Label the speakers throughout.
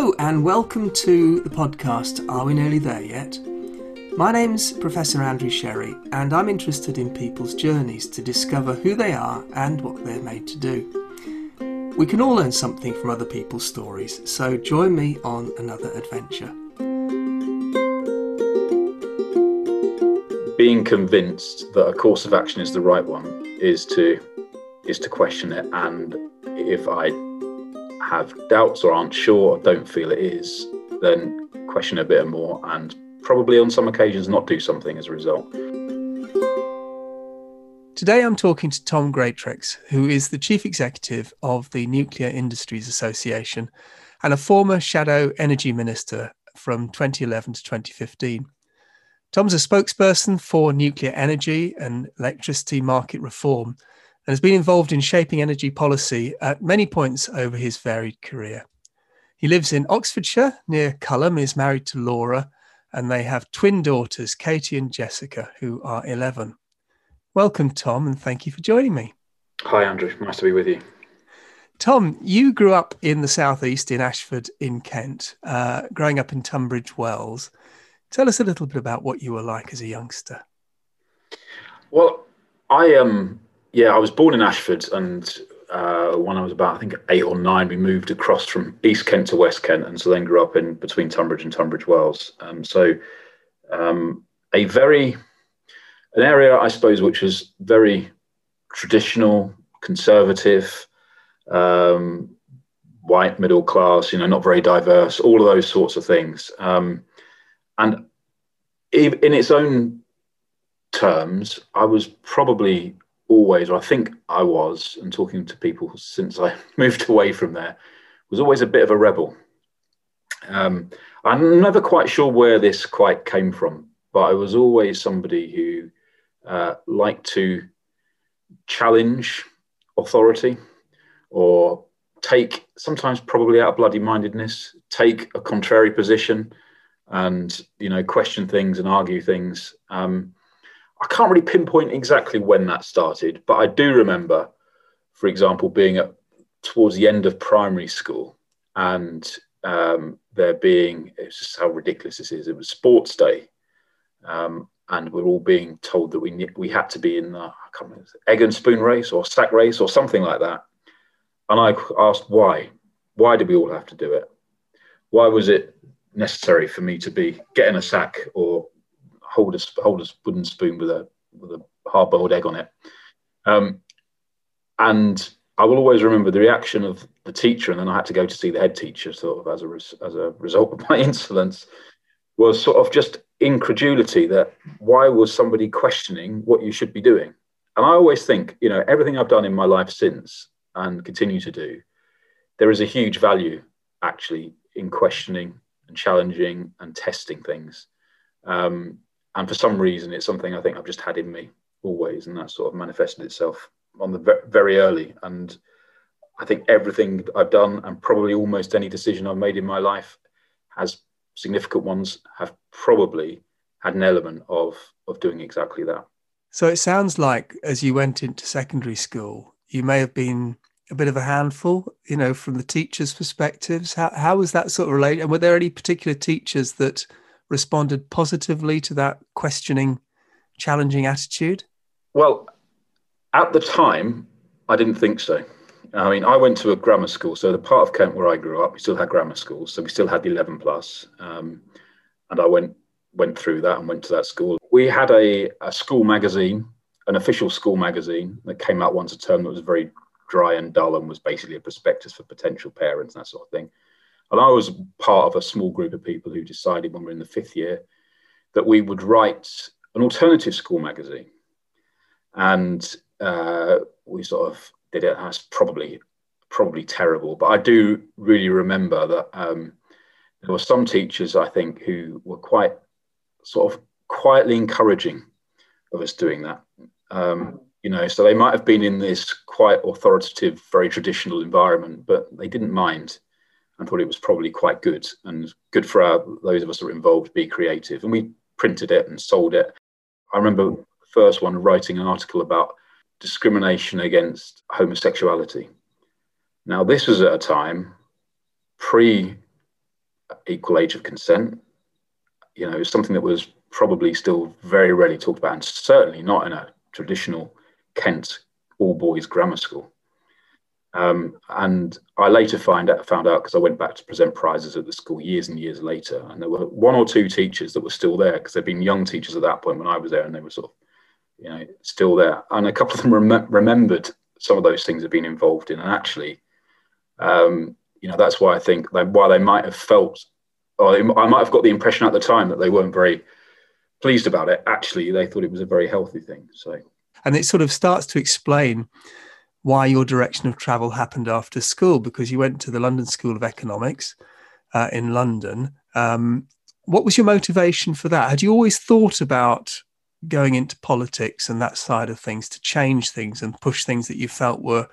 Speaker 1: Hello, and welcome to the podcast Are We Nearly There Yet? My name's Professor Andrew Sherry, and I'm interested in people's journeys to discover who they are and what they're made to do. We can all learn something from other people's stories, so join me on another adventure.
Speaker 2: Being convinced that a course of action is the right one is to is to question it and if I have doubts or aren't sure or don't feel it is, then question a bit more and probably on some occasions not do something as a result.
Speaker 1: Today I'm talking to Tom Greatrex, who is the Chief Executive of the Nuclear Industries Association and a former Shadow Energy Minister from 2011 to 2015. Tom's a spokesperson for nuclear energy and electricity market reform and has been involved in shaping energy policy at many points over his varied career. He lives in Oxfordshire near Culham, is married to Laura, and they have twin daughters, Katie and Jessica, who are 11. Welcome, Tom, and thank you for joining me.
Speaker 2: Hi, Andrew. Nice to be with you.
Speaker 1: Tom, you grew up in the southeast in Ashford in Kent, uh, growing up in Tunbridge Wells. Tell us a little bit about what you were like as a youngster.
Speaker 2: Well, I um, yeah, I was born in Ashford, and uh, when I was about, I think, eight or nine, we moved across from East Kent to West Kent, and so then grew up in between Tonbridge and Tunbridge Wells. Um, so, um, a very an area, I suppose, which was very traditional, conservative, um, white, middle class. You know, not very diverse. All of those sorts of things, um, and in its own terms, I was probably always, or I think I was, and talking to people since I moved away from there, was always a bit of a rebel. Um, I'm never quite sure where this quite came from, but I was always somebody who uh, liked to challenge authority or take, sometimes probably out of bloody mindedness, take a contrary position and, you know, question things and argue things. Um, I can't really pinpoint exactly when that started, but I do remember, for example, being at towards the end of primary school and um, there being it's just how ridiculous this is. It was sports day, um, and we're all being told that we we had to be in the I can't remember, egg and spoon race or sack race or something like that. And I asked why. Why did we all have to do it? Why was it necessary for me to be getting a sack or hold a hold a wooden spoon with a with a hard boiled egg on it. Um, and I will always remember the reaction of the teacher, and then I had to go to see the head teacher, sort of as a res, as a result of my insolence, was sort of just incredulity that why was somebody questioning what you should be doing? And I always think, you know, everything I've done in my life since and continue to do, there is a huge value actually in questioning and challenging and testing things. Um, and for some reason it's something i think i've just had in me always and that sort of manifested itself on the very early. And i think everything i've done and probably almost any decision i've made in my life has significant ones have probably had an element of of doing exactly that.
Speaker 1: So it sounds like as you went into secondary school you may have been a bit of a handful you know from the teachers perspectives. How, how was that sort of related and were there any particular teachers that responded positively to that questioning, challenging attitude?
Speaker 2: Well, at the time, I didn't think so. I mean, I went to a grammar school, so the part of Kent where I grew up, we still had grammar schools, so we still had the 11 plus, um, and I went went through that and went to that school. We had a, a school magazine, an official school magazine that came out once a term that was very dry and dull and was basically a prospectus for potential parents, and that sort of thing. And I was part of a small group of people who decided when we were in the fifth year that we would write an alternative school magazine. And uh, we sort of did it. That's probably probably terrible, but I do really remember that um, there were some teachers I think who were quite sort of quietly encouraging of us doing that. Um, you know, so they might have been in this quite authoritative, very traditional environment, but they didn't mind and thought it was probably quite good and good for our, those of us that were involved to be creative. And we printed it and sold it. I remember the first one writing an article about discrimination against homosexuality. Now, this was at a time pre equal age of consent. You know, something that was probably still very rarely talked about, and certainly not in a traditional Kent all boys grammar school. Um, and I later find out, found out because I went back to present prizes at the school years and years later, and there were one or two teachers that were still there because they'd been young teachers at that point when I was there, and they were sort of, you know, still there. And a couple of them rem- remembered some of those things they'd been involved in, and actually, um, you know, that's why I think that while they might have felt, or I might have got the impression at the time that they weren't very pleased about it. Actually, they thought it was a very healthy thing. So,
Speaker 1: and it sort of starts to explain why your direction of travel happened after school because you went to the London School of Economics uh, in London. Um, what was your motivation for that? Had you always thought about going into politics and that side of things to change things and push things that you felt were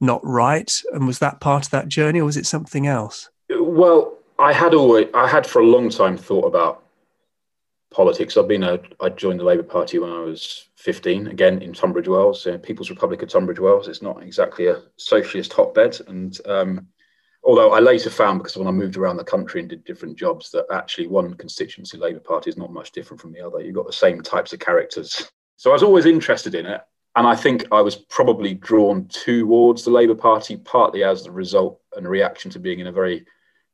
Speaker 1: not right? And was that part of that journey, or was it something else?
Speaker 2: Well, I had always, I had for a long time thought about politics. I've been a, I joined the Labour Party when I was 15, again in Tunbridge Wells, uh, People's Republic of Tunbridge Wells. It's not exactly a socialist hotbed. And um, although I later found, because when I moved around the country and did different jobs, that actually one constituency Labour Party is not much different from the other. You've got the same types of characters. So I was always interested in it. And I think I was probably drawn towards the Labour Party, partly as the result and reaction to being in a very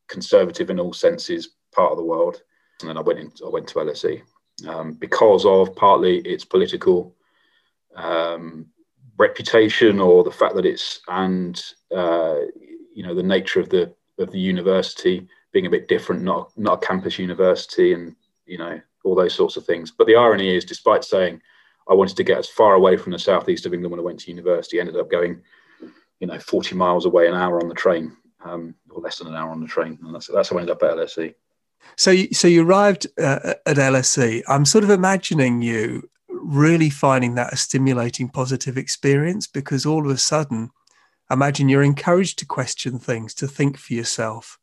Speaker 2: conservative in all senses part of the world and then I went in, I went to LSE um, because of partly its political um, reputation or the fact that it's and uh, you know the nature of the of the university being a bit different, not not a campus university, and you know all those sorts of things. But the irony is, despite saying I wanted to get as far away from the southeast of England when I went to university, ended up going, you know, 40 miles away an hour on the train, um, or less than an hour on the train, and that's that's how I ended up at LSE.
Speaker 1: So, you, so you arrived uh, at LSE. I'm sort of imagining you really finding that a stimulating, positive experience because all of a sudden, imagine you're encouraged to question things, to think for yourself.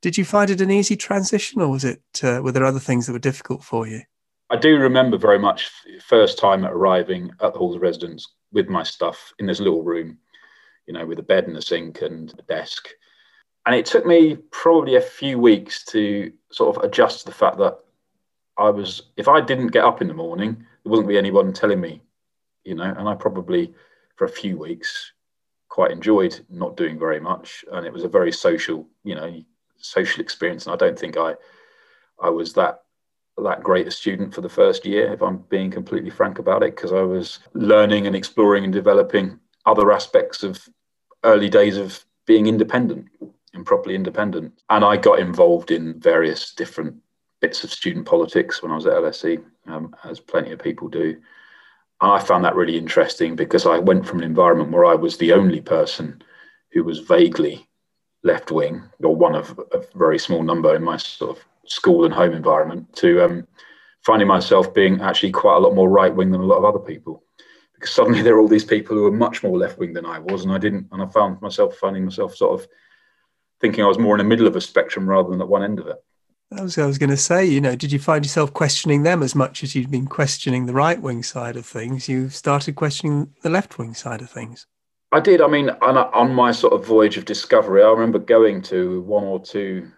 Speaker 1: Did you find it an easy transition, or was it? Uh, were there other things that were difficult for you?
Speaker 2: I do remember very much first time arriving at the Halls of Residence with my stuff in this little room, you know, with a bed and a sink and a desk and it took me probably a few weeks to sort of adjust to the fact that I was, if I didn't get up in the morning, there wouldn't be anyone telling me, you know, and I probably for a few weeks quite enjoyed not doing very much. And it was a very social, you know, social experience. And I don't think I, I was that, that great a student for the first year, if I'm being completely frank about it, because I was learning and exploring and developing other aspects of early days of being independent and properly independent. And I got involved in various different bits of student politics when I was at LSE, um, as plenty of people do. And I found that really interesting because I went from an environment where I was the only person who was vaguely left wing, or one of a very small number in my sort of school and home environment, to um, finding myself being actually quite a lot more right wing than a lot of other people. Because suddenly there are all these people who were much more left wing than I was, and I didn't, and I found myself finding myself sort of thinking I was more in the middle of a spectrum rather than at one end of it.
Speaker 1: I was, I was going to say, you know, did you find yourself questioning them as much as you'd been questioning the right wing side of things? You started questioning the left wing side of things.
Speaker 2: I did. I mean, on, on my sort of voyage of discovery, I remember going to one or two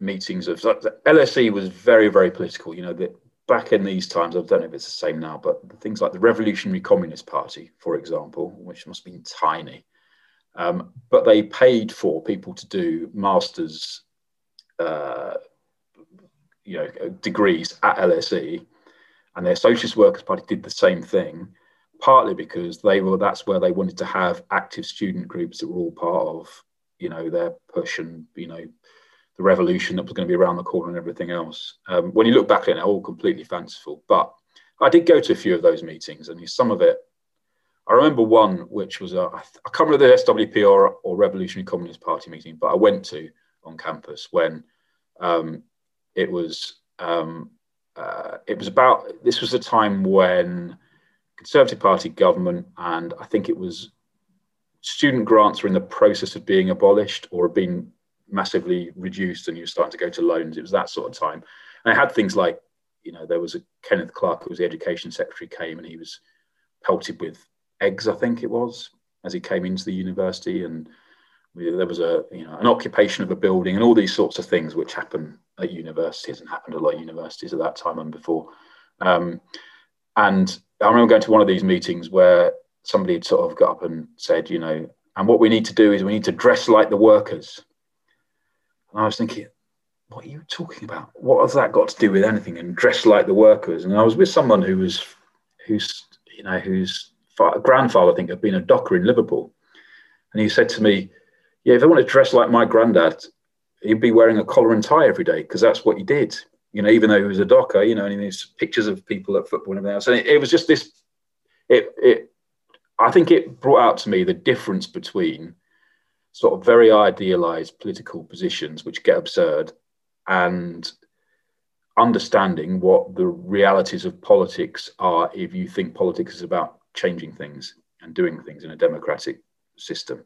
Speaker 2: meetings of LSE was very, very political. You know, that back in these times, I don't know if it's the same now, but things like the Revolutionary Communist Party, for example, which must have been tiny, um, but they paid for people to do masters, uh, you know, degrees at LSE, and their Socialist Workers Party did the same thing. Partly because they were that's where they wanted to have active student groups that were all part of, you know, their push and you know, the revolution that was going to be around the corner and everything else. Um, when you look back at it, all completely fanciful. But I did go to a few of those meetings, and some of it I remember one which was a, I can't remember the SWP or, or Revolutionary Communist Party meeting, but I went to on campus when um, it was um, uh, it was about this was a time when Conservative Party government and I think it was student grants were in the process of being abolished or being massively reduced, and you were starting to go to loans. It was that sort of time, and I had things like you know there was a Kenneth Clarke who was the education secretary came and he was pelted with eggs, I think it was, as he came into the university. And We, there was a you know an occupation of a building and all these sorts of things which happen at universities and happened a lot at universities at that time and before. Um, and I remember going to one of these meetings where somebody had sort of got up and said, you know, and what we need to do is we need to dress like the workers. And I was thinking, what are you talking about? What has that got to do with anything? And dress like the workers. And I was with someone who was, who's, you know, whose grandfather, I think, had been a docker in Liverpool. And he said to me, yeah, if I want to dress like my granddad, he'd be wearing a collar and tie every day because that's what he did. You know, even though he was a docker, you know, and there's pictures of people at football and everything else. And it, it was just this. It, it, I think it brought out to me the difference between sort of very idealized political positions, which get absurd, and understanding what the realities of politics are if you think politics is about changing things and doing things in a democratic system.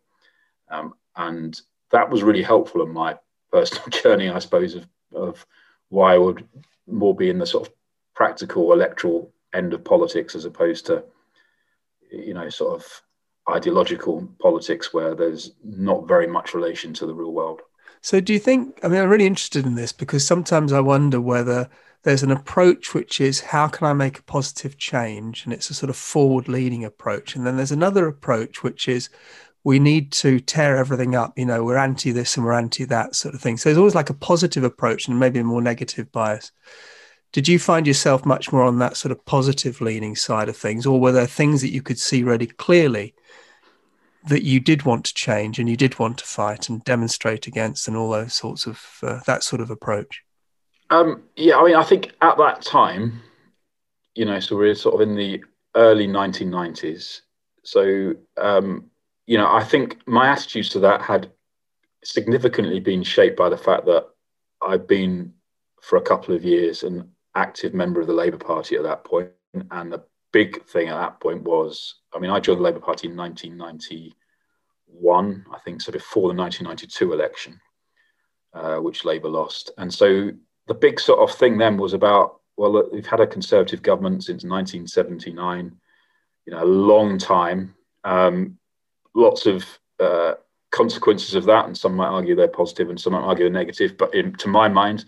Speaker 2: Um, and that was really helpful in my personal journey, I suppose, of, of why I would more be in the sort of practical electoral end of politics as opposed to, you know, sort of ideological politics where there's not very much relation to the real world.
Speaker 1: So, do you think? I mean, I'm really interested in this because sometimes I wonder whether there's an approach which is how can I make a positive change? And it's a sort of forward leaning approach. And then there's another approach which is we need to tear everything up. You know, we're anti this and we're anti that sort of thing. So there's always like a positive approach and maybe a more negative bias. Did you find yourself much more on that sort of positive leaning side of things, or were there things that you could see really clearly that you did want to change and you did want to fight and demonstrate against, and all those sorts of uh, that sort of approach?
Speaker 2: Um, yeah, I mean, I think at that time, you know, so we're sort of in the early 1990s. So um, you know, I think my attitudes to that had significantly been shaped by the fact that I've been for a couple of years an active member of the Labour Party at that point, and the big thing at that point was, I mean, I joined the Labour Party in 1991, I think, so before the 1992 election, uh, which Labour lost, and so the big sort of thing then was about, well, we've had a Conservative government since 1979, you know, a long time. Um, lots of uh, consequences of that, and some might argue they're positive, and some might argue they're negative. But in, to my mind,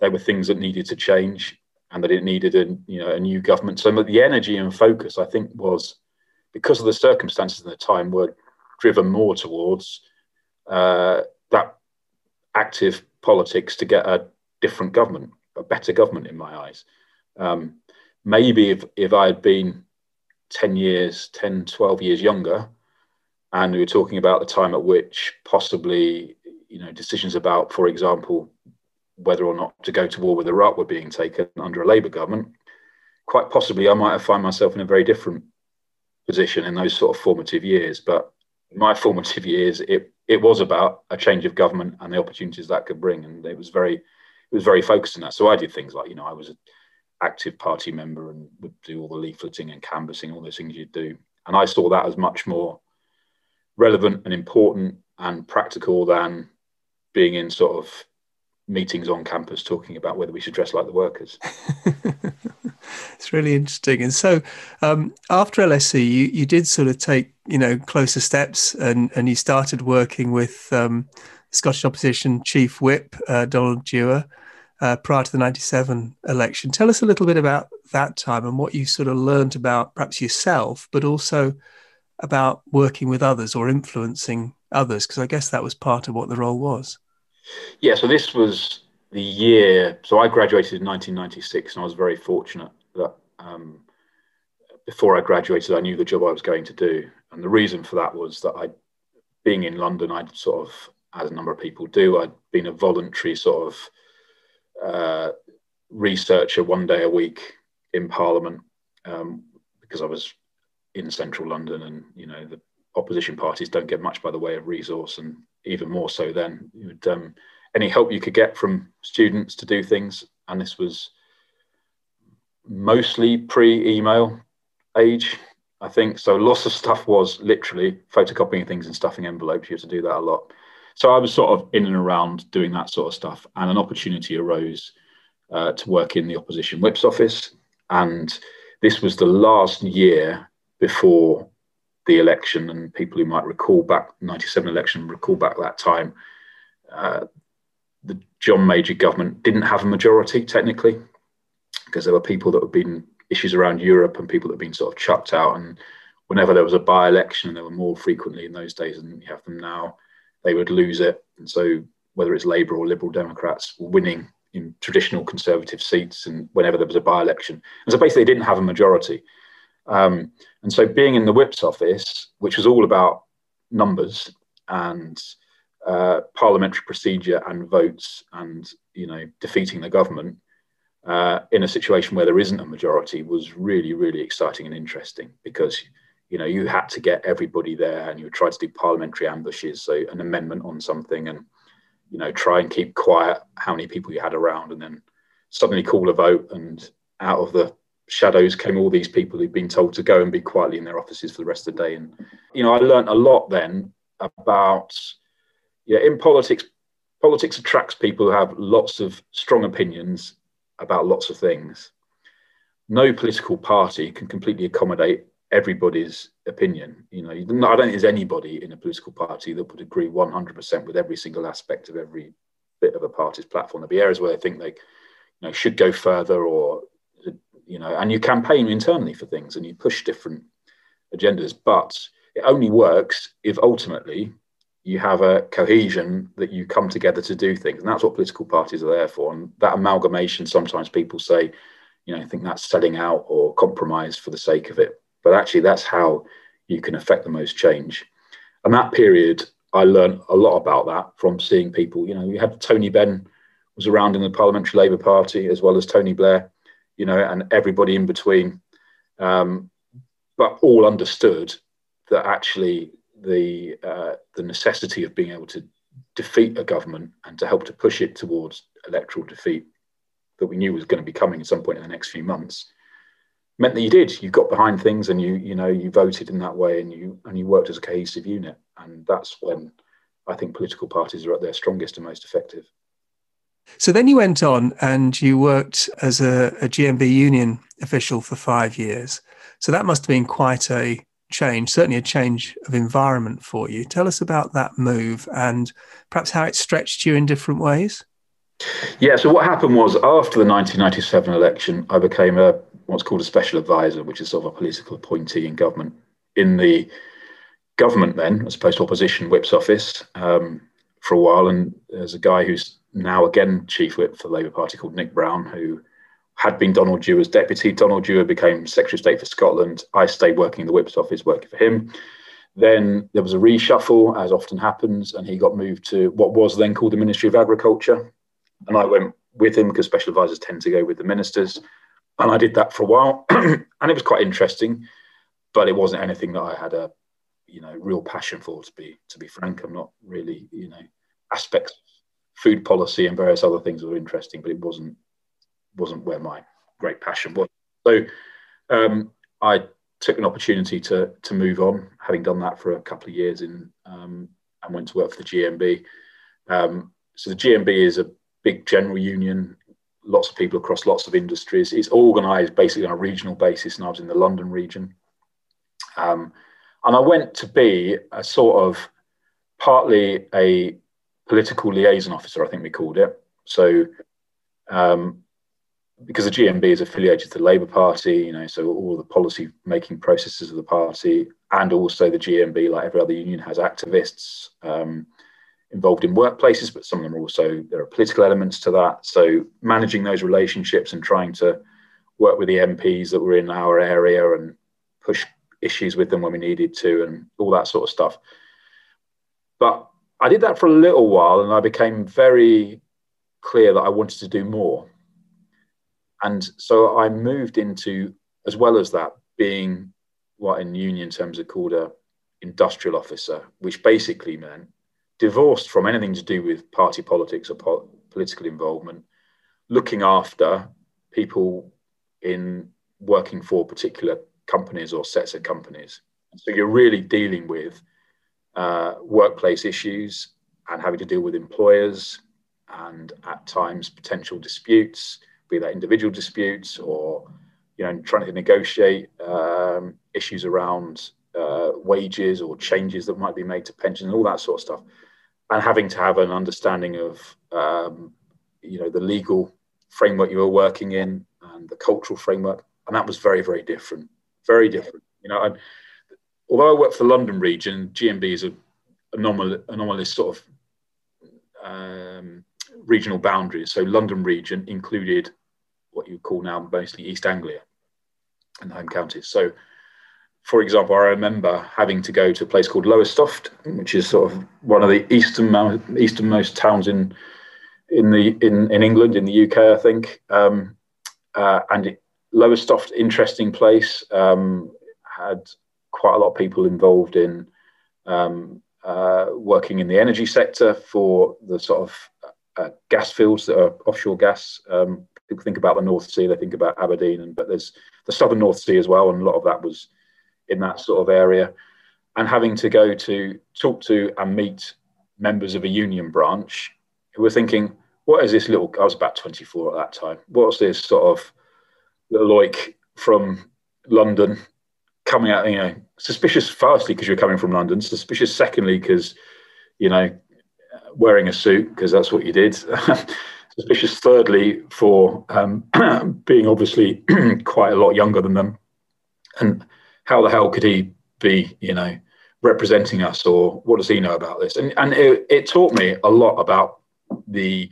Speaker 2: they were things that needed to change, and that it needed a you know a new government. So the energy and focus, I think, was because of the circumstances in the time were driven more towards uh, that active politics to get a different government, a better government in my eyes. Um, maybe if, if I had been 10 years, 10, 12 years younger, and we were talking about the time at which possibly you know decisions about for example whether or not to go to war with iraq were being taken under a labour government quite possibly i might have found myself in a very different position in those sort of formative years. But my formative years it it was about a change of government and the opportunities that could bring. And it was very it was very focused on that. So i did things like you know i was an active party member and would do all the leafleting and canvassing all those things you do. And i saw that as much more relevant and important and practical than being in sort of meetings on campus talking about whether we should dress like the workers.
Speaker 1: it's really interesting. And so um, after LSE, you, you did sort of take, you know, closer steps and, and you started working with um, Scottish Opposition Chief Whip, uh, Donald Dewar, uh, prior to the 97 election. Tell us a little bit about that time and what you sort of learned about perhaps yourself, but also about working with others or influencing others? Because I guess that was part of what the role was.
Speaker 2: Yeah, so this was the year. So I graduated in 1996, and I was very fortunate that um, before I graduated, I knew the job I was going to do. And the reason for that was that I, being in London, I'd sort of, as a number of people do, I'd been a voluntary sort of uh, researcher one day a week in Parliament um, because I was in central London, and you know the opposition parties don't get much by the way of resource, and even more so then. Would, um, any help you could get from students to do things, and this was mostly pre-email age, I think. So lots of stuff was literally photocopying things and stuffing envelopes. You had to do that a lot. So I was sort of in and around doing that sort of stuff, and an opportunity arose uh, to work in the opposition whip's office, and this was the last year before the election, and people who might recall back 97 election recall back that time, uh, the John Major government didn't have a majority technically, because there were people that had been issues around Europe and people that had been sort of chucked out. And whenever there was a by-election, and there were more frequently in those days than you have them now, they would lose it. And so whether it's Labour or Liberal Democrats winning in traditional Conservative seats, and whenever there was a by-election, and so basically they didn't have a majority. Um, and so being in the whip's office, which was all about numbers and uh, parliamentary procedure and votes and you know defeating the government uh, in a situation where there isn't a majority was really really exciting and interesting because you know you had to get everybody there and you try to do parliamentary ambushes so an amendment on something and you know try and keep quiet how many people you had around and then suddenly call a vote and out of the shadows came all these people who'd been told to go and be quietly in their offices for the rest of the day. And, you know, I learned a lot then about, yeah, in politics, politics attracts people who have lots of strong opinions about lots of things. No political party can completely accommodate everybody's opinion. You know, I don't think there's anybody in a political party that would agree 100% with every single aspect of every bit of a party's platform. There'll be areas where they think they, you know, should go further or you know, and you campaign internally for things and you push different agendas, but it only works if ultimately you have a cohesion that you come together to do things. And that's what political parties are there for. And that amalgamation, sometimes people say, you know, I think that's selling out or compromise for the sake of it. But actually, that's how you can affect the most change. And that period, I learned a lot about that from seeing people. You know, you had Tony Benn was around in the Parliamentary Labour Party as well as Tony Blair you know, and everybody in between. Um, but all understood that actually the uh, the necessity of being able to defeat a government and to help to push it towards electoral defeat that we knew was going to be coming at some point in the next few months meant that you did. You got behind things and you you know you voted in that way and you and you worked as a cohesive unit. And that's when i think political parties are at their strongest and most effective
Speaker 1: so then you went on and you worked as a, a GMB union official for five years. So that must have been quite a change, certainly a change of environment for you. Tell us about that move and perhaps how it stretched you in different ways.
Speaker 2: Yeah, so what happened was after the 1997 election, I became a what's called a special advisor, which is sort of a political appointee in government. In the government, then, as opposed to opposition whip's office um, for a while, and there's a guy who's now again chief whip for the Labour Party called Nick Brown, who had been Donald Dewar's deputy. Donald Dewar became Secretary of State for Scotland. I stayed working in the whip's office, working for him. Then there was a reshuffle, as often happens, and he got moved to what was then called the Ministry of Agriculture. And I went with him because special advisors tend to go with the ministers. And I did that for a while, and it was quite interesting, but it wasn't anything that I had a, you know, real passion for. To be to be frank, I'm not really, you know, aspects food policy and various other things were interesting, but it wasn't wasn't where my great passion was. So um, I took an opportunity to to move on, having done that for a couple of years in um, and went to work for the GMB. Um, so the GMB is a big general union, lots of people across lots of industries. It's organised basically on a regional basis, and I was in the London region. Um, and I went to be a sort of partly a political liaison officer, I think we called it. So, um, because the GMB is affiliated to the Labour Party, you know, so all the policy making processes of the party, and also the GMB, like every other union, has activists um, involved in workplaces, but some of them are also there are political elements to that. So, managing those relationships and trying to work with the MPs that were in our area and push issues with them when we needed to, and all that sort of stuff. But I did that for a little while and I became very clear that I wanted to do more. And so I moved into, as well as that, being what in union terms are called a industrial officer, which basically meant divorced from anything to do with party politics or po- political involvement, looking after people in working for particular companies or sets of companies. So you're really dealing with uh, workplace issues and having to deal with employers and at times potential disputes, be that individual disputes or you know trying to negotiate um, issues around uh, wages or changes that might be made to pensions and all that sort of stuff, and having to have an understanding of um, you know the legal framework you were working in and the cultural framework, and that was very very different, very different. You know, and although I work for the London region, GMB is a anomal- anomalous sort of um, regional boundaries. So London region included what you call now mostly East Anglia and the home counties. So, for example, I remember having to go to a place called Lowestoft, which is sort of one of the easternmost, easternmost towns in in the in, in England, in the UK, I think. Um, uh, and it, Lowestoft, interesting place, um, had quite a lot of people involved in um, uh, working in the energy sector for the sort of uh, gas fields that are offshore gas. Um, people think about the North Sea, they think about Aberdeen, and but there's the southern North Sea as well, and a lot of that was in that sort of area. And having to go to talk to and meet members of a union branch who were thinking, what is this little? I was about 24 at that time. What's this sort of little like from London coming out? You know, suspicious. Firstly, because you're coming from London. Suspicious. Secondly, because you know wearing a suit because that's what you did. Suspicious, thirdly, for um, being obviously quite a lot younger than them. And how the hell could he be, you know, representing us or what does he know about this? And, and it, it taught me a lot about the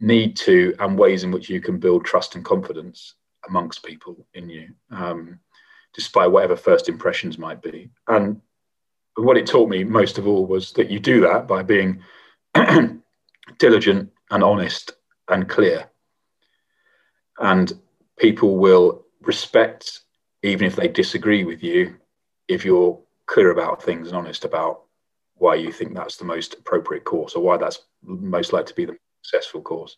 Speaker 2: need to and ways in which you can build trust and confidence amongst people in you, um, despite whatever first impressions might be. And what it taught me most of all was that you do that by being diligent and honest and clear. And people will respect, even if they disagree with you, if you're clear about things and honest about why you think that's the most appropriate course or why that's most likely to be the successful course,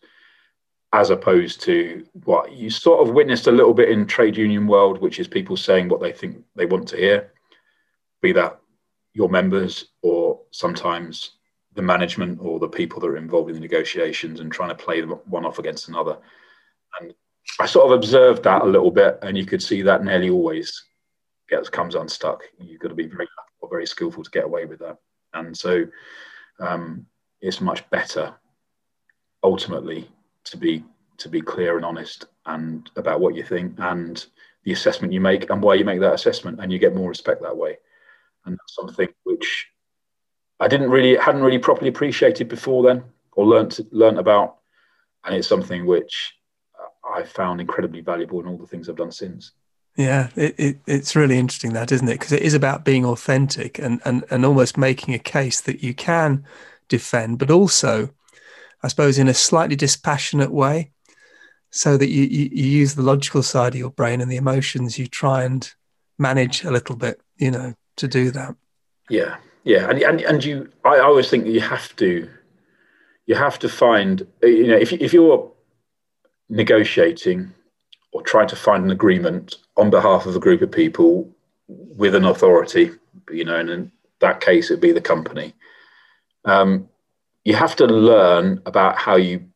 Speaker 2: as opposed to what you sort of witnessed a little bit in trade union world, which is people saying what they think they want to hear, be that your members or sometimes the management or the people that are involved in the negotiations and trying to play one off against another. And I sort of observed that a little bit, and you could see that nearly always gets comes unstuck. You've got to be very very skillful to get away with that. And so um, it's much better ultimately to be to be clear and honest and about what you think and the assessment you make and why you make that assessment, and you get more respect that way. And that's something which I didn't really hadn't really properly appreciated before then or learnt learnt about, and it's something which I found incredibly valuable in all the things I've done since.
Speaker 1: Yeah, it, it, it's really interesting that, isn't it? Because it is about being authentic and, and, and almost making a case that you can defend, but also, I suppose, in a slightly dispassionate way, so that you, you, you use the logical side of your brain and the emotions you try and manage a little bit, you know, to do that.
Speaker 2: Yeah, yeah, and and and you, I always think you have to, you have to find, you know, if if you're negotiating or trying to find an agreement on behalf of a group of people with an authority, you know, and in that case it'd be the company. Um, you have to learn about how you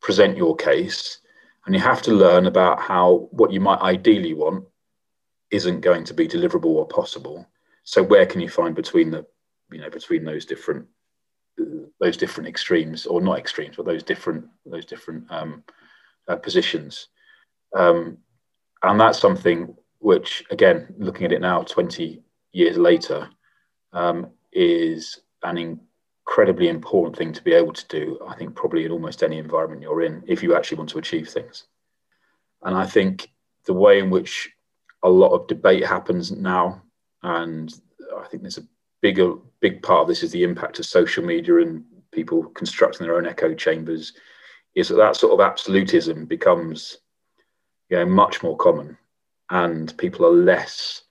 Speaker 2: present your case, and you have to learn about how what you might ideally want isn't going to be deliverable or possible. So where can you find between the you know between those different those different extremes or not extremes but those different those different um, uh, positions um, and that's something which again looking at it now 20 years later um, is an incredibly important thing to be able to do i think probably in almost any environment you're in if you actually want to achieve things. And i think the way in which a lot of debate happens now and i think there's a bigger big part of this is the impact of social media and people constructing their own echo chambers is that that sort of absolutism becomes you know much more common and people are less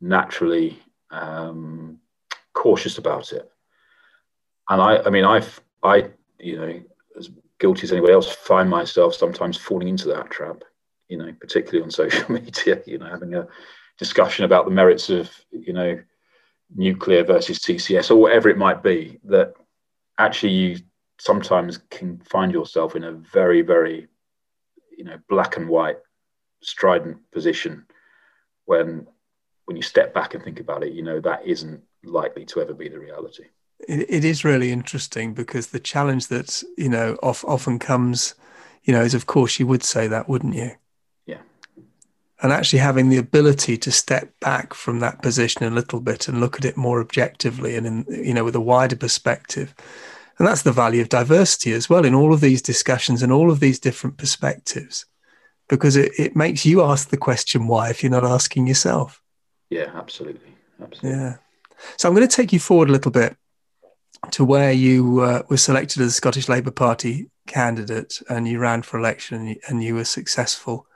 Speaker 2: naturally um, cautious about it and i i mean i've i you know as guilty as anybody else find myself sometimes falling into that trap you know particularly on social media you know having a discussion about the merits of you know nuclear versus CCS or whatever it might be, that actually you sometimes can find yourself in a very, very, you know, black and white, strident position when when you step back and think about it, you know that isn't likely to ever be the reality.
Speaker 1: It, it is really interesting because the challenge that you know of, often comes, you know, is of course you would say that, wouldn't you?
Speaker 2: Yeah.
Speaker 1: And actually having the ability to step back from that position a little bit and look at it more objectively and in you know with a wider perspective. And that's the value of diversity as well in all of these discussions and all of these different perspectives, because it, it makes you ask the question why if you're not asking yourself.
Speaker 2: Yeah, absolutely. Absolutely.
Speaker 1: Yeah. So I'm going to take you forward a little bit to where you uh, were selected as a Scottish Labour Party candidate and you ran for election and you, and you were successful.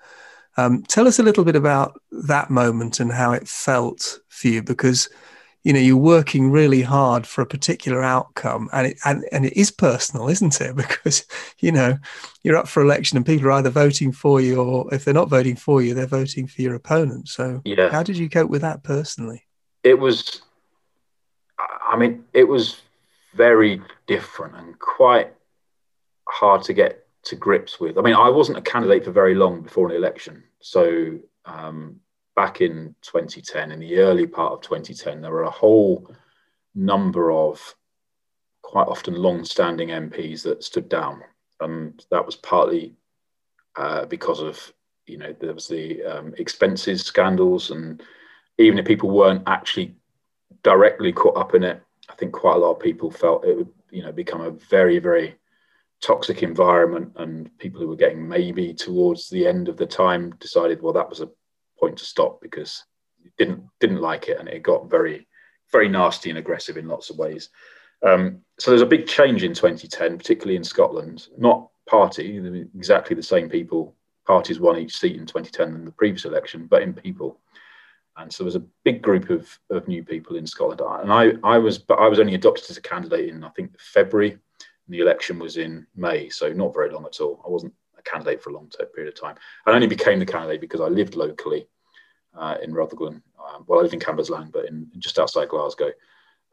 Speaker 1: Um, tell us a little bit about that moment and how it felt for you, because you know you're working really hard for a particular outcome, and it and, and it is personal, isn't it? Because you know you're up for election, and people are either voting for you, or if they're not voting for you, they're voting for your opponent. So,
Speaker 2: Yeah.
Speaker 1: how did you cope with that personally?
Speaker 2: it was i mean it was very different and quite hard to get to grips with. I mean i wasn't a candidate for very long before an election. So um, back in 2010 in the early part of 2010 there were a whole number of quite often long-standing mps that stood down. And that was partly uh, because of you know there was the um, expenses scandals and even if people weren't actually directly caught up in it, I think quite a lot of people felt it would, you know, become a very, very toxic environment, and people who were getting maybe towards the end of the time decided, well, that was a point to stop because didn't didn't like it, and it got very, very nasty and aggressive in lots of ways. Um, so there's a big change in 2010, particularly in Scotland. Not party, exactly the same people. Parties won each seat in 2010 than the previous election, but in people and so there was a big group of, of new people in Scotland. And I, I was, but I was only adopted as a candidate in I think February. And the election was in May, so not very long at all. I wasn't a candidate for a long period of time. I only became the candidate because I lived locally uh, in Rutherglen. Um, well, I lived in Cambuslang, but in just outside Glasgow.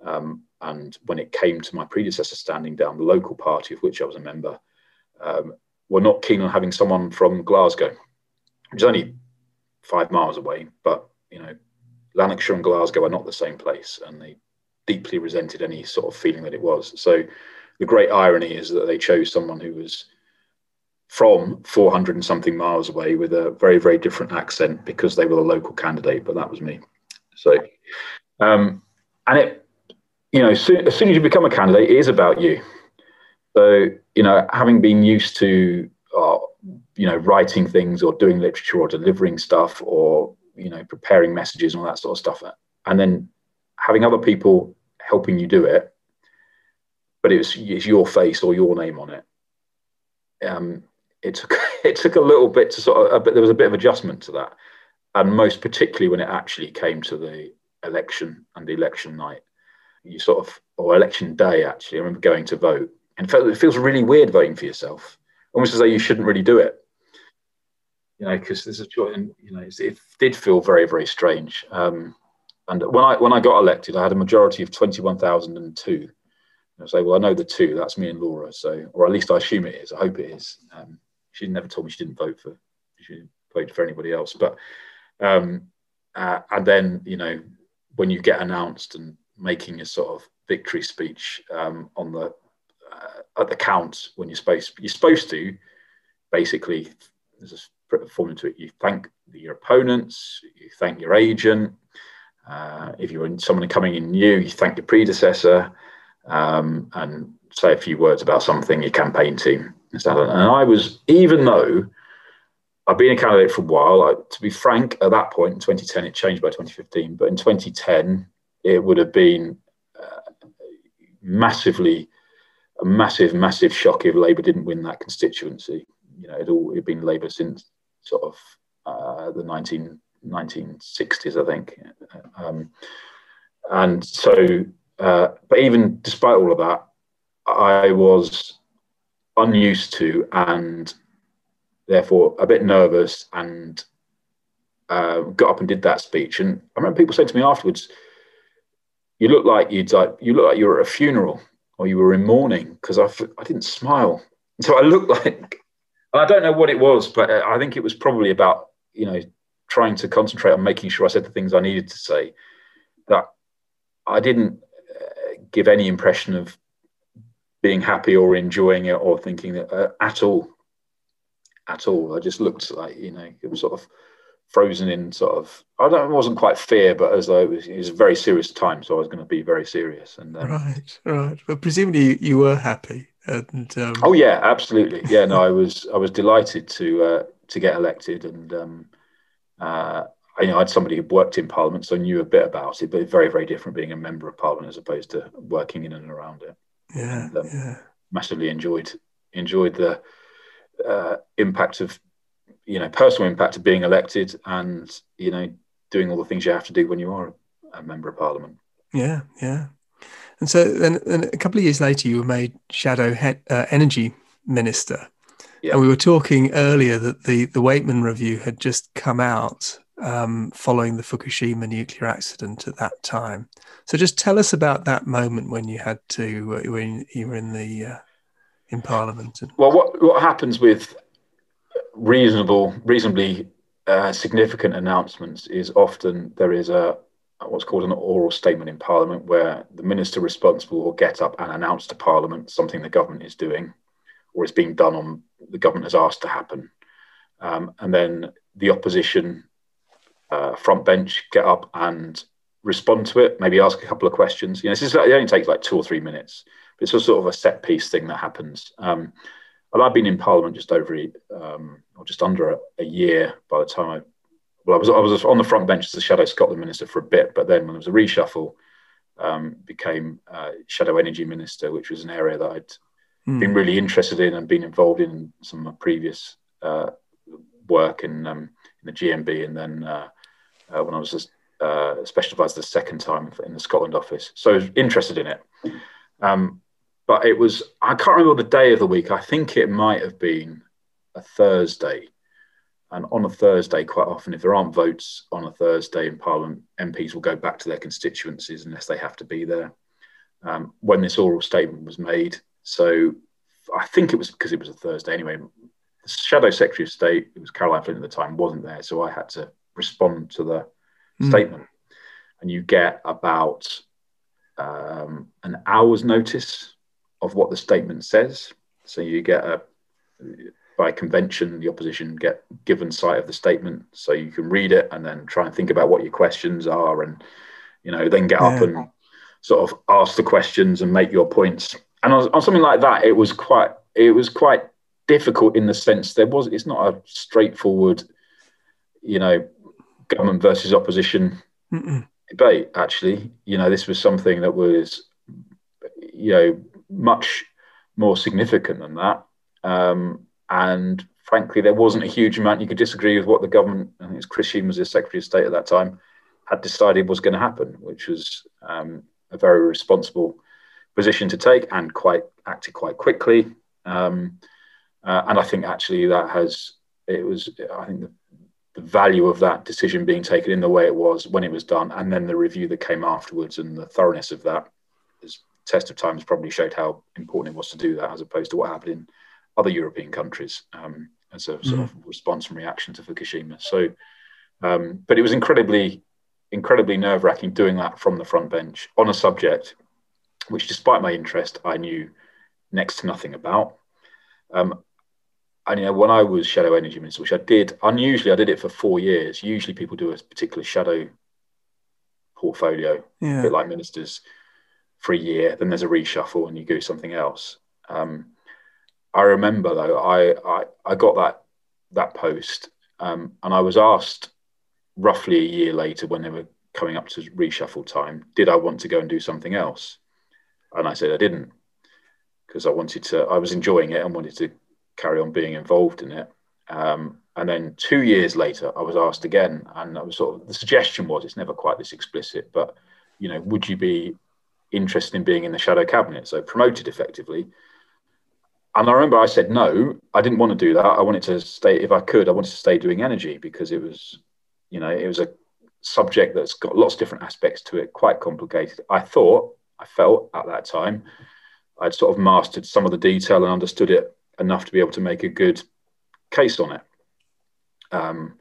Speaker 2: Um, and when it came to my predecessor standing down, the local party of which I was a member um, were not keen on having someone from Glasgow, which is only five miles away, but you know, Lanarkshire and Glasgow are not the same place, and they deeply resented any sort of feeling that it was. So the great irony is that they chose someone who was from 400 and something miles away with a very, very different accent because they were the local candidate, but that was me. So, um, and it, you know, as soon as you become a candidate, it is about you. So, you know, having been used to, uh, you know, writing things or doing literature or delivering stuff or you know preparing messages and all that sort of stuff. And then having other people helping you do it but it's, it's your face or your name on it um, it took it took a little bit to sort of but there was a bit of adjustment to that. And most particularly when it actually came to the election and the election night you sort of or election day actually i remember going to vote. And it, it feels really weird voting for yourself. Almost as though you shouldn't really do it you know, because there's a choice, and you know, it did feel very, very strange. Um, and when I when I got elected, I had a majority of twenty one thousand and two. I say, well, I know the two. That's me and Laura. So, or at least I assume it is. I hope it is. Um, she never told me she didn't vote for. She didn't vote for anybody else. But um, uh, and then you know when you get announced and making a sort of victory speech um, on the uh, at the count when you're supposed you're supposed to basically there's a form into it. You thank your opponents, you thank your agent. Uh, if you're someone coming in new, you thank your predecessor um, and say a few words about something, your campaign team. And, and I was, even though I've been a candidate for a while, I, to be frank, at that point in 2010, it changed by 2015, but in 2010, it would have been uh, massively, a massive, massive shock if Labour didn't win that constituency. You know, it all it'd been Labour since sort of uh, the 19, 1960s, I think. Um, and so, uh, but even despite all of that, I was unused to and therefore a bit nervous and uh, got up and did that speech. And I remember people saying to me afterwards, "You look like you'd like you look like you were at a funeral or you were in mourning because I, I didn't smile." So I looked like I don't know what it was, but uh, I think it was probably about you know trying to concentrate on making sure I said the things I needed to say, that I didn't uh, give any impression of being happy or enjoying it or thinking that uh, at all. At all. I just looked like, you know, it was sort of frozen in sort of, I don't, it wasn't quite fear, but as though it was, it was a very serious time. So I was going to be very serious. And
Speaker 1: um, Right, right. But presumably you were happy. And, um...
Speaker 2: Oh yeah, absolutely. Yeah, no, I was, I was delighted to, uh, to get elected and, um, uh, you know, I had somebody who worked in Parliament, so I knew a bit about it, but very, very different being a member of Parliament as opposed to working in and around it.
Speaker 1: Yeah, and, um, yeah.
Speaker 2: Massively enjoyed enjoyed the uh, impact of, you know, personal impact of being elected, and you know, doing all the things you have to do when you are a member of Parliament.
Speaker 1: Yeah, yeah. And so then, then a couple of years later, you were made shadow he- uh, energy minister. Yeah. And we were talking earlier that the the Weightman review had just come out um, following the Fukushima nuclear accident at that time. So just tell us about that moment when you had to uh, when you were in the uh, in Parliament.
Speaker 2: And- Well, what what happens with reasonable, reasonably uh, significant announcements is often there is a what's called an oral statement in Parliament where the minister responsible will get up and announce to Parliament something the government is doing or is being done on the government has asked to happen. Um, and then the opposition uh, front bench get up and respond to it, maybe ask a couple of questions. You know, this is, it only takes like two or three minutes, but it's a sort of a set piece thing that happens. Um, and I've been in Parliament just over, um, or just under a, a, year by the time I, well, I was, I was on the front bench as the Shadow Scotland Minister for a bit, but then when there was a reshuffle, um, became uh, Shadow Energy Minister, which was an area that I'd mm. been really interested in and been involved in some of my previous uh, work in, um, in the GMB and then uh, uh, when I was uh, special advisor the second time in the Scotland office. So I was interested in it. Um, but it was, I can't remember the day of the week. I think it might have been a Thursday. And on a Thursday, quite often, if there aren't votes on a Thursday in Parliament, MPs will go back to their constituencies unless they have to be there. Um, when this oral statement was made, so I think it was because it was a Thursday anyway. The Shadow Secretary of State, it was Caroline Flint at the time, wasn't there, so I had to respond to the mm. statement, and you get about um, an hour's notice of what the statement says. So you get a by convention, the opposition get given sight of the statement, so you can read it and then try and think about what your questions are, and you know then get yeah. up and sort of ask the questions and make your points. And on, on something like that, it was quite it was quite difficult in the sense there was it's not a straightforward, you know, government versus opposition Mm-mm. debate. Actually, you know, this was something that was, you know, much more significant than that. Um, and frankly, there wasn't a huge amount you could disagree with what the government. I think it's Chris Huhne was the Secretary of State at that time had decided was going to happen, which was um, a very responsible position to take and quite acted quite quickly. Um, uh, and I think actually that has it was I think the the value of that decision being taken in the way it was when it was done, and then the review that came afterwards and the thoroughness of that, as test of times probably showed how important it was to do that, as opposed to what happened in other European countries um, as a sort mm. of response and reaction to Fukushima. So, um, but it was incredibly, incredibly nerve wracking doing that from the front bench on a subject which, despite my interest, I knew next to nothing about. Um, and you know, when I was shadow energy minister, which I did, unusually I did it for four years. Usually people do a particular shadow portfolio, yeah. a bit like ministers, for a year. Then there's a reshuffle and you do something else. Um, I remember though, I, I, I got that that post, um, and I was asked roughly a year later when they were coming up to reshuffle time, did I want to go and do something else? And I said I didn't because I wanted to. I was enjoying it and wanted to carry on being involved in it. Um, and then two years later, I was asked again, and I was sort of the suggestion was it's never quite this explicit, but you know, would you be interested in being in the shadow cabinet? So promoted effectively. And I remember I said no, I didn't want to do that. I wanted to stay, if I could, I wanted to stay doing energy because it was, you know, it was a subject that's got lots of different aspects to it, quite complicated. I thought, I felt at that time, I'd sort of mastered some of the detail and understood it enough to be able to make a good case on it. Um,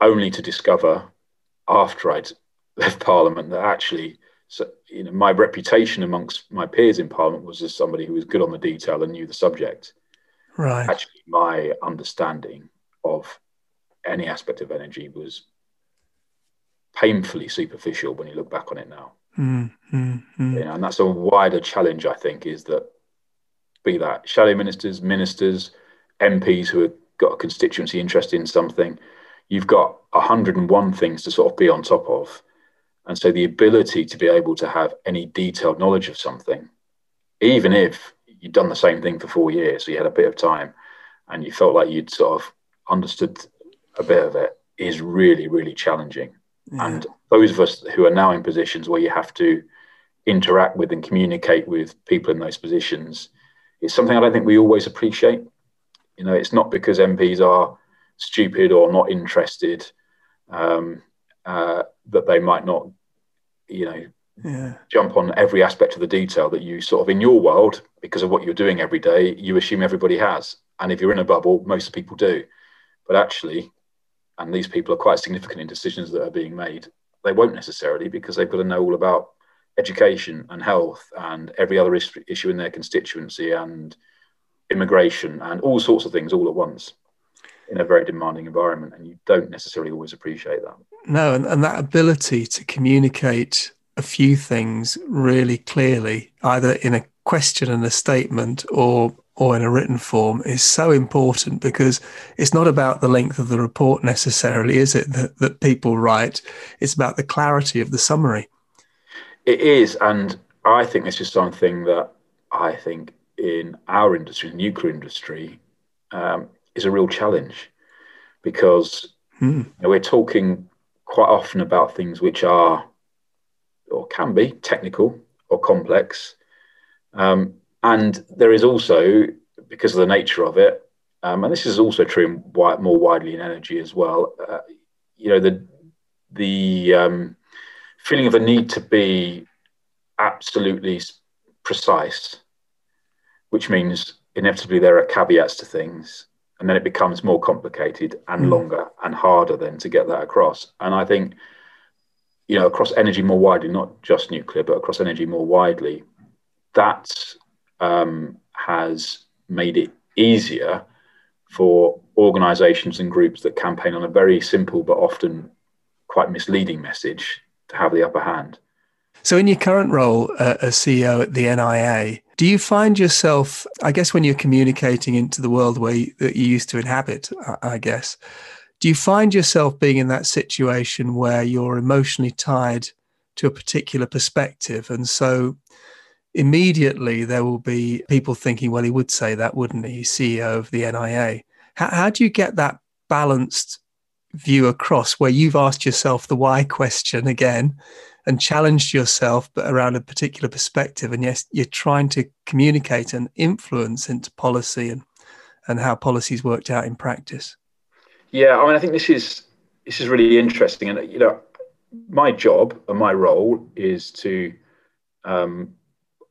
Speaker 2: only to discover after I'd left Parliament that actually, so, you know, my reputation amongst my peers in Parliament was as somebody who was good on the detail and knew the subject.
Speaker 1: Right.
Speaker 2: Actually, my understanding of any aspect of energy was painfully superficial when you look back on it now.
Speaker 1: Mm, mm, mm.
Speaker 2: You know, and that's a wider challenge, I think, is that be that shadow ministers, ministers, MPs who have got a constituency interest in something, you've got 101 things to sort of be on top of. And so the ability to be able to have any detailed knowledge of something, even if you'd done the same thing for four years, so you had a bit of time and you felt like you'd sort of understood a bit of it, is really, really challenging. Yeah. And those of us who are now in positions where you have to interact with and communicate with people in those positions, it's something I don't think we always appreciate. You know, it's not because MPs are stupid or not interested um, uh, that they might not, you know,
Speaker 1: yeah.
Speaker 2: jump on every aspect of the detail that you sort of in your world because of what you're doing every day. You assume everybody has, and if you're in a bubble, most people do. But actually, and these people are quite significant in decisions that are being made. They won't necessarily because they've got to know all about education and health and every other issue in their constituency and immigration and all sorts of things all at once in a very demanding environment and you don't necessarily always appreciate that
Speaker 1: no and, and that ability to communicate a few things really clearly either in a question and a statement or or in a written form is so important because it's not about the length of the report necessarily, is it, that, that people write? It's about the clarity of the summary.
Speaker 2: It is. And I think this is something that I think in our industry, the nuclear industry, um, is a real challenge because
Speaker 1: hmm.
Speaker 2: you know, we're talking quite often about things which are or can be technical or complex. Um, and there is also, because of the nature of it, um, and this is also true more widely in energy as well. Uh, you know, the the um, feeling of a need to be absolutely precise, which means inevitably there are caveats to things, and then it becomes more complicated and mm. longer and harder then to get that across. And I think, you know, across energy more widely, not just nuclear, but across energy more widely that um, has made it easier for organizations and groups that campaign on a very simple but often quite misleading message to have the upper hand.
Speaker 1: So, in your current role uh, as CEO at the NIA, do you find yourself, I guess, when you're communicating into the world where you, that you used to inhabit, I guess, do you find yourself being in that situation where you're emotionally tied to a particular perspective? And so immediately there will be people thinking, well, he would say that, wouldn't he? CEO of the NIA. How, how do you get that balanced view across where you've asked yourself the why question again and challenged yourself, but around a particular perspective? And yes, you're trying to communicate and influence into policy and, and how policies worked out in practice.
Speaker 2: Yeah, I mean, I think this is this is really interesting, and you know, my job and my role is to um,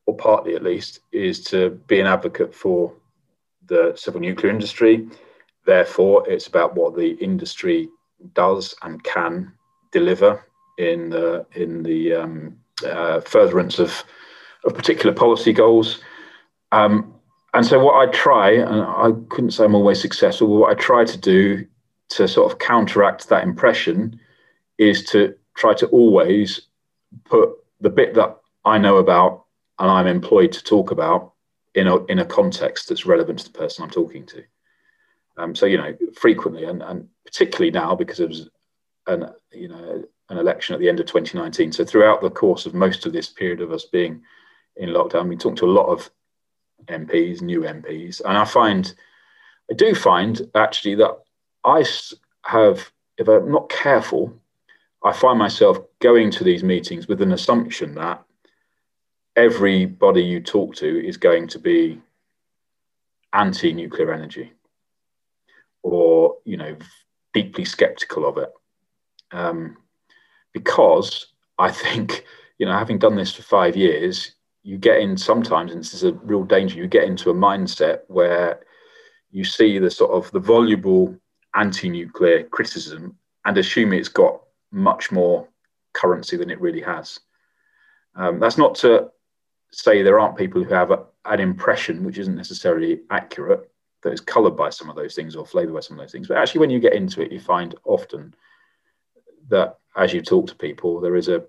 Speaker 2: or partly at least, is to be an advocate for the civil nuclear industry. Therefore, it's about what the industry does and can deliver in the in the um, uh, furtherance of of particular policy goals. Um, and so, what I try, and I couldn't say I'm always successful, but what I try to do to sort of counteract that impression is to try to always put the bit that I know about and I'm employed to talk about in a in a context that's relevant to the person I'm talking to. Um, so you know, frequently, and, and particularly now because it was an you know an election at the end of 2019. So throughout the course of most of this period of us being in lockdown, we talked to a lot of MPs, new MPs, and I find I do find actually that I have, if I'm not careful, I find myself going to these meetings with an assumption that everybody you talk to is going to be anti-nuclear energy or you know deeply skeptical of it um, because i think you know having done this for five years you get in sometimes and this is a real danger you get into a mindset where you see the sort of the voluble anti-nuclear criticism and assume it's got much more currency than it really has. Um, that's not to say there aren't people who have a, an impression which isn't necessarily accurate, that is coloured by some of those things or flavoured by some of those things. But actually, when you get into it, you find often that as you talk to people, there is a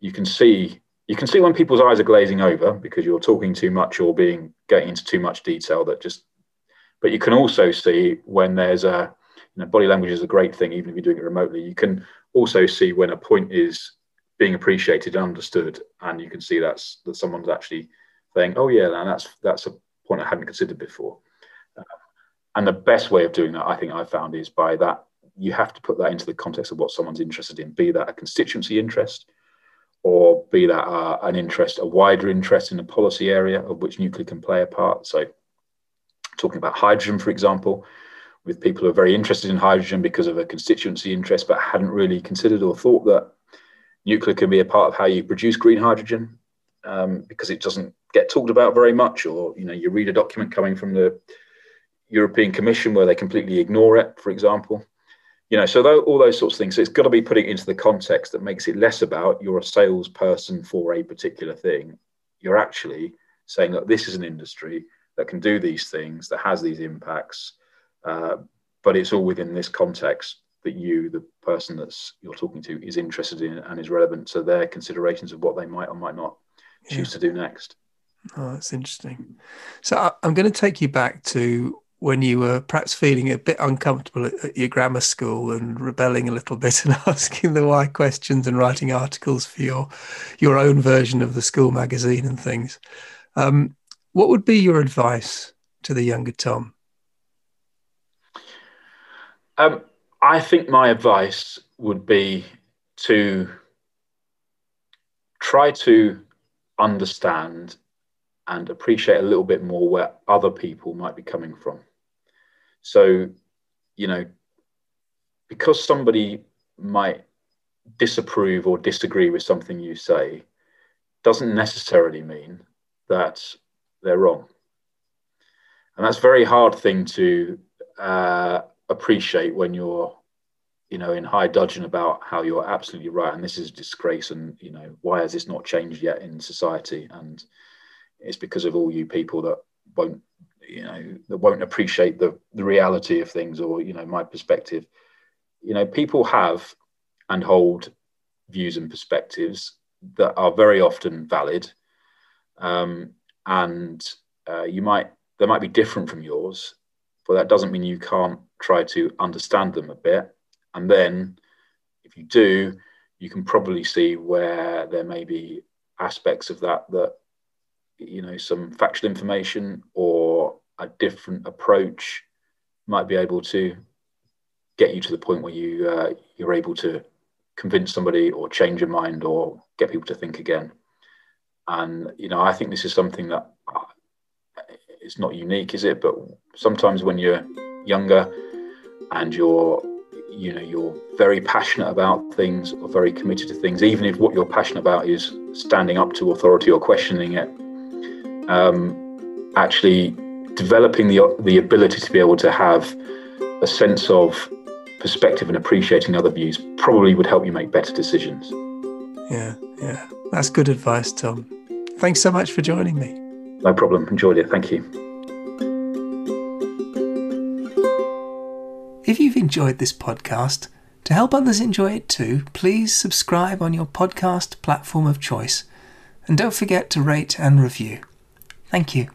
Speaker 2: you can see you can see when people's eyes are glazing over because you're talking too much or being getting into too much detail that just but you can also see when there's a you know body language is a great thing even if you're doing it remotely. You can also see when a point is being appreciated and understood and you can see that's that someone's actually saying oh yeah and that's that's a point i hadn't considered before. Uh, and the best way of doing that i think i found is by that you have to put that into the context of what someone's interested in be that a constituency interest or be that uh, an interest, a wider interest in a policy area of which nuclear can play a part. So, talking about hydrogen, for example, with people who are very interested in hydrogen because of a constituency interest, but hadn't really considered or thought that nuclear can be a part of how you produce green hydrogen um, because it doesn't get talked about very much. Or you know, you read a document coming from the European Commission where they completely ignore it, for example you know so all those sorts of things. So it's got to be putting into the context that makes it less about you're a salesperson for a particular thing. You're actually saying that this is an industry that can do these things that has these impacts uh, but it's all within this context that you the person that's you're talking to is interested in and is relevant to their considerations of what they might or might not choose yeah. to do next.
Speaker 1: Oh that's interesting. So i'm going to take you back to when you were perhaps feeling a bit uncomfortable at, your grammar school and rebelling a little bit and asking the why questions and writing articles for your your own version of the school magazine and things. Um, what would be your advice to the younger Tom?
Speaker 2: Um, I think my advice would be to try to understand and appreciate a little bit more where other people might be coming from. So, you know, because somebody might disapprove or disagree with something you say, doesn't necessarily mean that they're wrong. And that's a very hard thing to uh, appreciate when you're, you know, in high dudgeon about how you're absolutely right and this is disgrace and you know why has this not changed yet in society and it's because of all you people that won't you know that won't appreciate the the reality of things or you know my perspective. You know people have and hold views and perspectives that are very often valid. Um, and uh, you might they might be different from yours but that doesn't mean you can't try to understand them a bit. And then if you do you can probably see where there may be aspects of that that you know some factual information or a different approach might be able to get you to the point where you uh, you're able to convince somebody or change your mind or get people to think again. And you know i think this is something that uh, it's not unique is it? But sometimes when you're younger and you're you know you're very passionate about things or very committed to things even if what you're passionate about is standing up to authority or questioning it um, actually developing the, the ability to be able to have a sense of perspective and appreciating other views probably would help you make better decisions.
Speaker 1: Yeah, yeah. That's good advice, Tom. Thanks so much for joining me.
Speaker 2: No problem. Enjoyed it. Thank you.
Speaker 1: If you've enjoyed this podcast, to help others enjoy it too, please subscribe on your podcast platform of choice and don't forget to rate and review. Thank you.